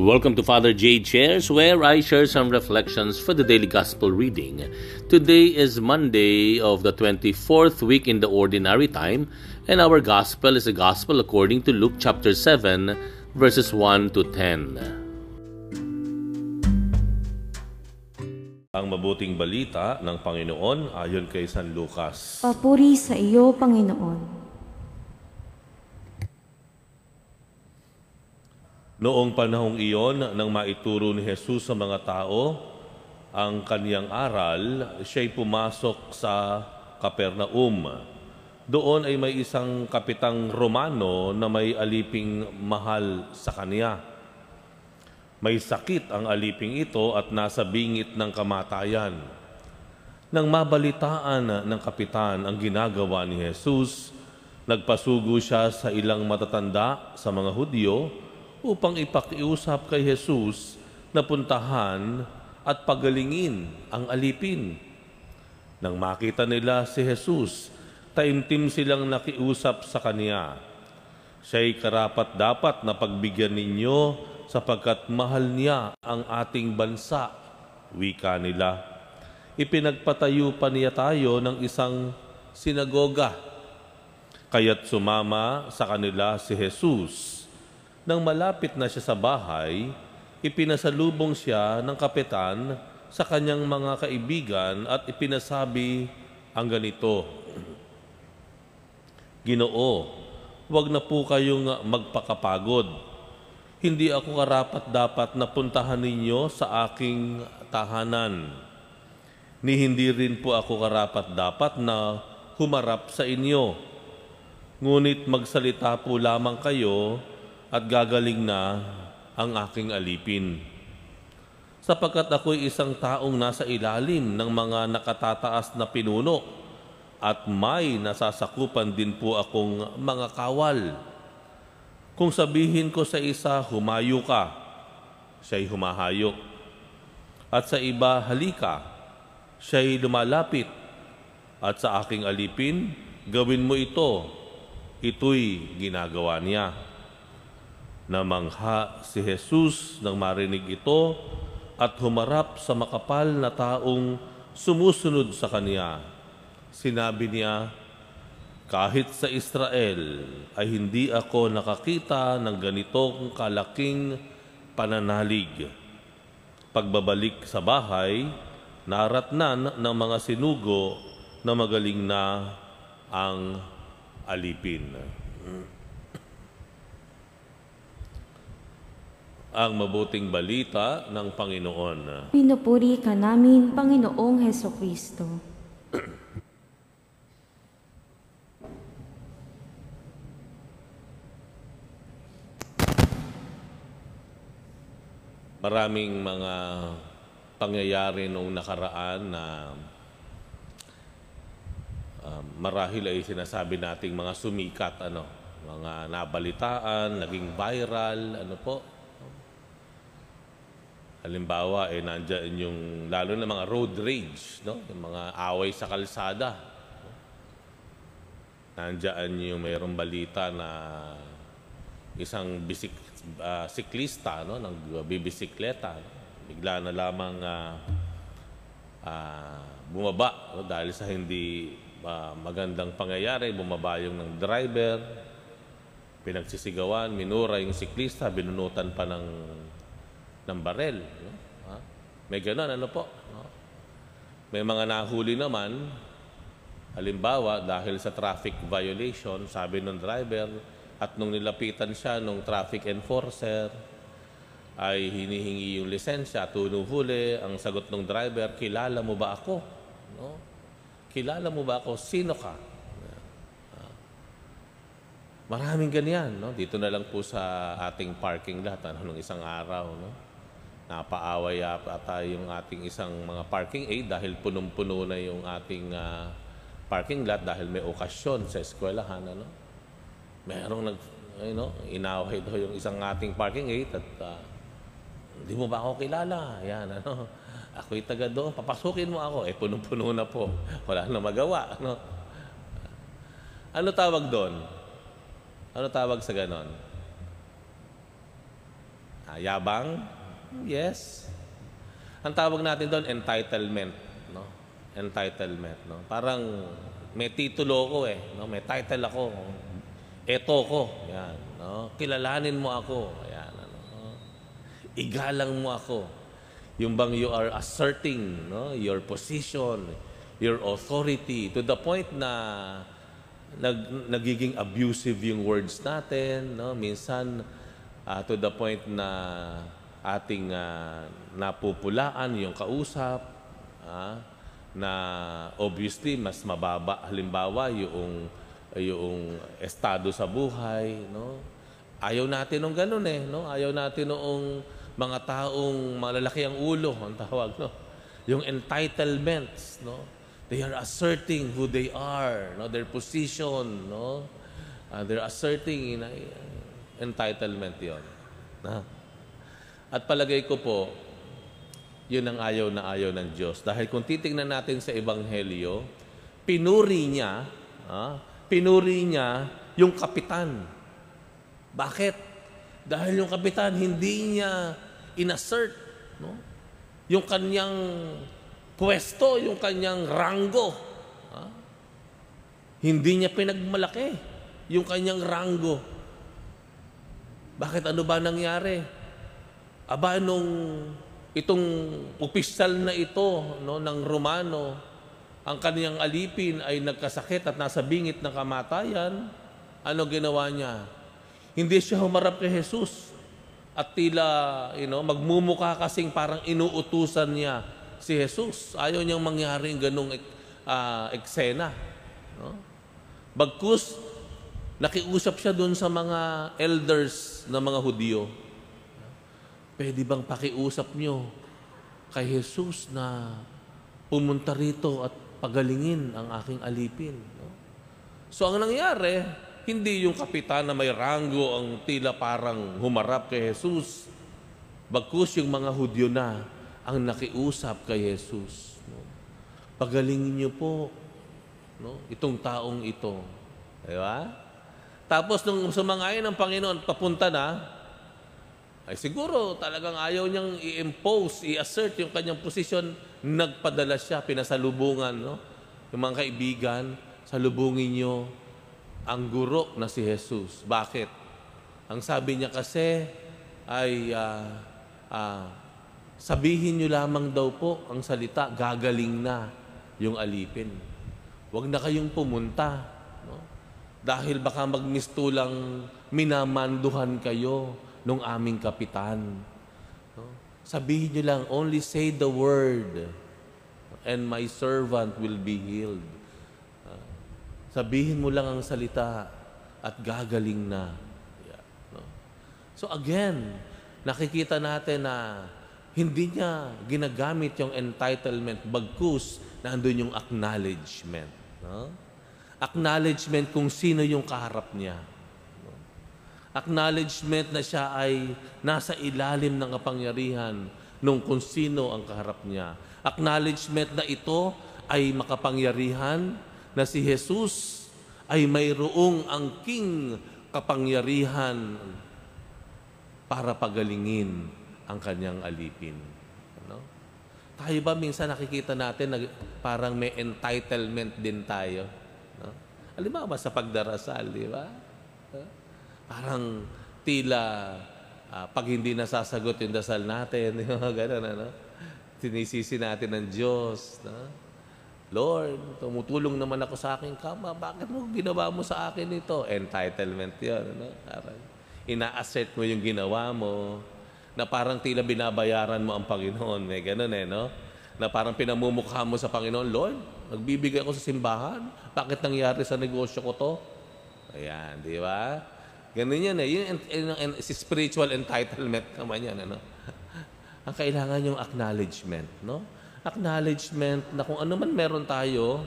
Welcome to Father J Chairs, where I share some reflections for the daily gospel reading. Today is Monday of the 24th week in the ordinary time, and our gospel is a gospel according to Luke chapter 7, verses 1 to 10. Ang mabuting balita ng Panginoon ayon kay San Lucas. Papuri sa iyo, Panginoon. Noong panahong iyon, nang maituro ni Jesus sa mga tao ang kaniyang aral, siya'y pumasok sa Kapernaum. Doon ay may isang kapitang Romano na may aliping mahal sa kaniya. May sakit ang aliping ito at nasa bingit ng kamatayan. Nang mabalitaan ng kapitan ang ginagawa ni Jesus, nagpasugo siya sa ilang matatanda sa mga Hudyo upang ipakiusap kay Jesus na puntahan at pagalingin ang alipin. Nang makita nila si Jesus, taimtim silang nakiusap sa Kanya. Siya'y karapat dapat na pagbigyan ninyo sapagkat mahal niya ang ating bansa, wika nila. Ipinagpatayo pa niya tayo ng isang sinagoga. Kaya't sumama sa kanila si Jesus nang malapit na siya sa bahay, ipinasalubong siya ng kapitan sa kanyang mga kaibigan at ipinasabi ang ganito, Ginoo, huwag na po kayong magpakapagod. Hindi ako karapat dapat na puntahan ninyo sa aking tahanan. Ni hindi rin po ako karapat dapat na humarap sa inyo. Ngunit magsalita po lamang kayo at gagaling na ang aking alipin. Sapagkat ako'y isang taong nasa ilalim ng mga nakatataas na pinuno at may nasasakupan din po akong mga kawal. Kung sabihin ko sa isa, humayo ka, siya'y humahayo. At sa iba, halika, siya'y lumalapit. At sa aking alipin, gawin mo ito, ito'y ginagawa niya. Namangha si Jesus nang marinig ito at humarap sa makapal na taong sumusunod sa kanya. Sinabi niya, kahit sa Israel ay hindi ako nakakita ng ganitong kalaking pananalig. Pagbabalik sa bahay, naratnan ng mga sinugo na magaling na ang alipin. Ang mabuting balita ng Panginoon. Pinupuri ka namin, Panginoong Heso Kristo. Maraming mga pangyayari noong nakaraan na uh, marahil ay sinasabi nating mga sumikat ano, mga nabalitaan, naging viral, ano po, Halimbawa, eh, nandiyan yung, lalo na mga road rage, no? yung mga away sa kalsada. No? Nandiyan yung mayroong balita na isang bisik, uh, siklista, no? nang bibisikleta. No? Bigla na lamang uh, uh, bumaba no? dahil sa hindi uh, magandang pangyayari. Bumaba yung ng driver, pinagsisigawan, minura yung siklista, binunutan pa ng ng barel. No? Ha? May ganun, ano po? No? May mga nahuli naman, halimbawa, dahil sa traffic violation, sabi ng driver, at nung nilapitan siya nung traffic enforcer, ay hinihingi yung lisensya, tunuhuli, ang sagot ng driver, kilala mo ba ako? No? Kilala mo ba ako? Sino ka? Maraming ganyan, no? Dito na lang po sa ating parking lot, ano, nung isang araw, no? Napaaway ata yung ating isang mga parking aid dahil punong-puno na yung ating uh, parking lot dahil may okasyon sa eskwelahan. Ano? Merong nag, you know, inaway daw yung isang ating parking aid at uh, mo ba ako kilala? Yan, ano? Ako'y taga doon, papasukin mo ako. Eh, punong-puno na po. Wala na magawa. Ano, ano tawag doon? Ano tawag sa ganon? Ah, yabang? Yes. Ang tawag natin doon, entitlement. No? Entitlement. No? Parang may titulo ko eh. No? May title ako. Eto ko. Yan. No? Kilalanin mo ako. Ayan. Ano? Igalang mo ako. Yung bang you are asserting no? your position, your authority to the point na nag, nagiging abusive yung words natin. No? Minsan, uh, to the point na ating uh, napupulaan yung kausap, uh, na obviously mas mababa halimbawa yung yung estado sa buhay, no? Ayaw natin ng ganun eh, no? Ayaw natin noong mga taong malalaki ang ulo, ang tawag, no? Yung entitlements, no? They are asserting who they are, no? Their position, no? Uh, they're asserting in uh, entitlement 'yon. Na? At palagay ko po, yun ang ayaw na ayaw ng Diyos. Dahil kung titingnan natin sa Ebanghelyo, pinuri niya, ah, pinuri niya yung kapitan. Bakit? Dahil yung kapitan hindi niya inassert no? yung kanyang pwesto, yung kanyang ranggo. Ah? Hindi niya pinagmalaki yung kanyang ranggo. Bakit ano ba nangyari? Aba nung itong opisyal na ito no, ng Romano, ang kaniyang alipin ay nagkasakit at nasa bingit ng kamatayan, ano ginawa niya? Hindi siya humarap kay Jesus at tila you know, magmumuka kasing parang inuutusan niya si Jesus. Ayaw niyang mangyari ganung uh, eksena. No? Bagkus, nakiusap siya doon sa mga elders ng mga Hudyo Pwede bang pakiusap nyo kay Jesus na pumunta rito at pagalingin ang aking alipin? No? So ang nangyari, hindi yung kapitan na may ranggo ang tila parang humarap kay Jesus. Bagkus yung mga Hudyo na ang nakiusap kay Jesus. No? Pagalingin niyo po no? itong taong ito. Di ba? Tapos nung sumangayon ng Panginoon, papunta na, ay siguro talagang ayaw niyang i-impose, i-assert yung kanyang posisyon, nagpadala siya, pinasalubungan, no? Yung mga kaibigan, salubungin niyo ang guro na si Jesus. Bakit? Ang sabi niya kasi ay uh, uh, sabihin niyo lamang daw po ang salita, gagaling na yung alipin. Huwag na kayong pumunta. No? Dahil baka magmistulang minamanduhan kayo nung aming kapitan. No? Sabihin niyo lang, only say the word and my servant will be healed. Uh, sabihin mo lang ang salita at gagaling na. Yeah, no? So again, nakikita natin na hindi niya ginagamit yung entitlement bagkus na andun yung acknowledgement. No? Acknowledgement kung sino yung kaharap niya acknowledgement na siya ay nasa ilalim ng kapangyarihan nung kung sino ang kaharap niya. Acknowledgement na ito ay makapangyarihan na si Jesus ay mayroong angking kapangyarihan para pagalingin ang kanyang alipin. Ano? Tayo ba minsan nakikita natin na parang may entitlement din tayo? No? Halimbawa sa pagdarasal, di ba? Parang tila uh, pag hindi nasasagot yung dasal natin, yung mga ganun, ano? Sinisisi natin ng Diyos. No? Lord, tumutulong naman ako sa aking kama. Bakit mo ginawa mo sa akin ito? Entitlement yun. Ano? Parang ina-assert mo yung ginawa mo na parang tila binabayaran mo ang Panginoon. May ganun eh, no? Na parang pinamumukha mo sa Panginoon, Lord, nagbibigay ako sa simbahan. Bakit nangyari sa negosyo ko to? Ayan, di ba? Ganun yan eh. Yung, yung, yung, si spiritual entitlement naman yan. Ano? Ang kailangan yung acknowledgement. No? Acknowledgement na kung ano man meron tayo,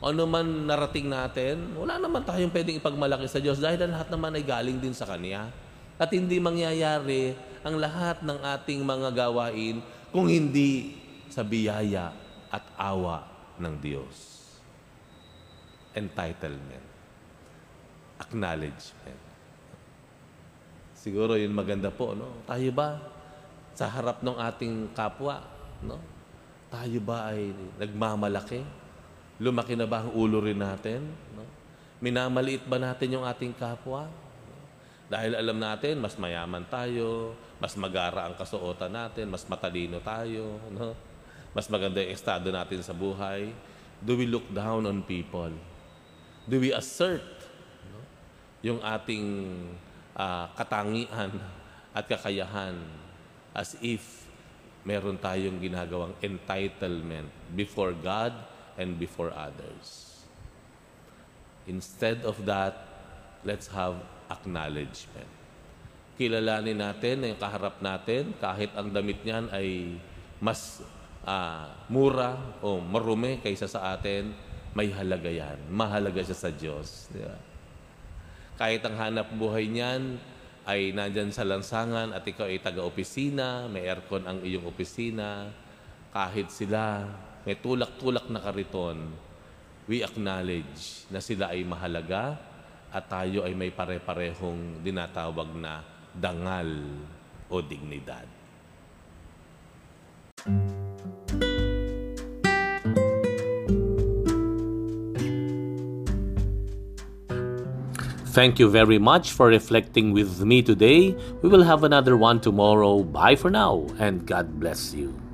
ano man narating natin, wala naman tayong pwedeng ipagmalaki sa Diyos dahil lahat naman ay galing din sa Kanya. At hindi mangyayari ang lahat ng ating mga gawain kung hindi sa biyaya at awa ng Diyos. Entitlement. Acknowledgement. Siguro yun maganda po, no? Tayo ba sa harap ng ating kapwa, no? Tayo ba ay nagmamalaki? Lumaki na ba ang ulo rin natin? No? Minamaliit ba natin yung ating kapwa? Dahil alam natin, mas mayaman tayo, mas magara ang kasuotan natin, mas matalino tayo, no? mas maganda yung estado natin sa buhay. Do we look down on people? Do we assert no? yung ating ah, katangian at kakayahan as if meron tayong ginagawang entitlement before God and before others? Instead of that, let's have acknowledgement. Kilalanin natin na yung kaharap natin, kahit ang damit niyan ay mas ah, mura o marumi kaysa sa atin, may halaga yan. Mahalaga siya sa Diyos. Di ba? Kahit ang hanap buhay niyan ay nandyan sa lansangan at ikaw ay taga-opisina, may aircon ang iyong opisina, kahit sila may tulak-tulak na kariton, we acknowledge na sila ay mahalaga at tayo ay may pare-parehong dinatawag na dangal o dignidad. Thank you very much for reflecting with me today. We will have another one tomorrow. Bye for now, and God bless you.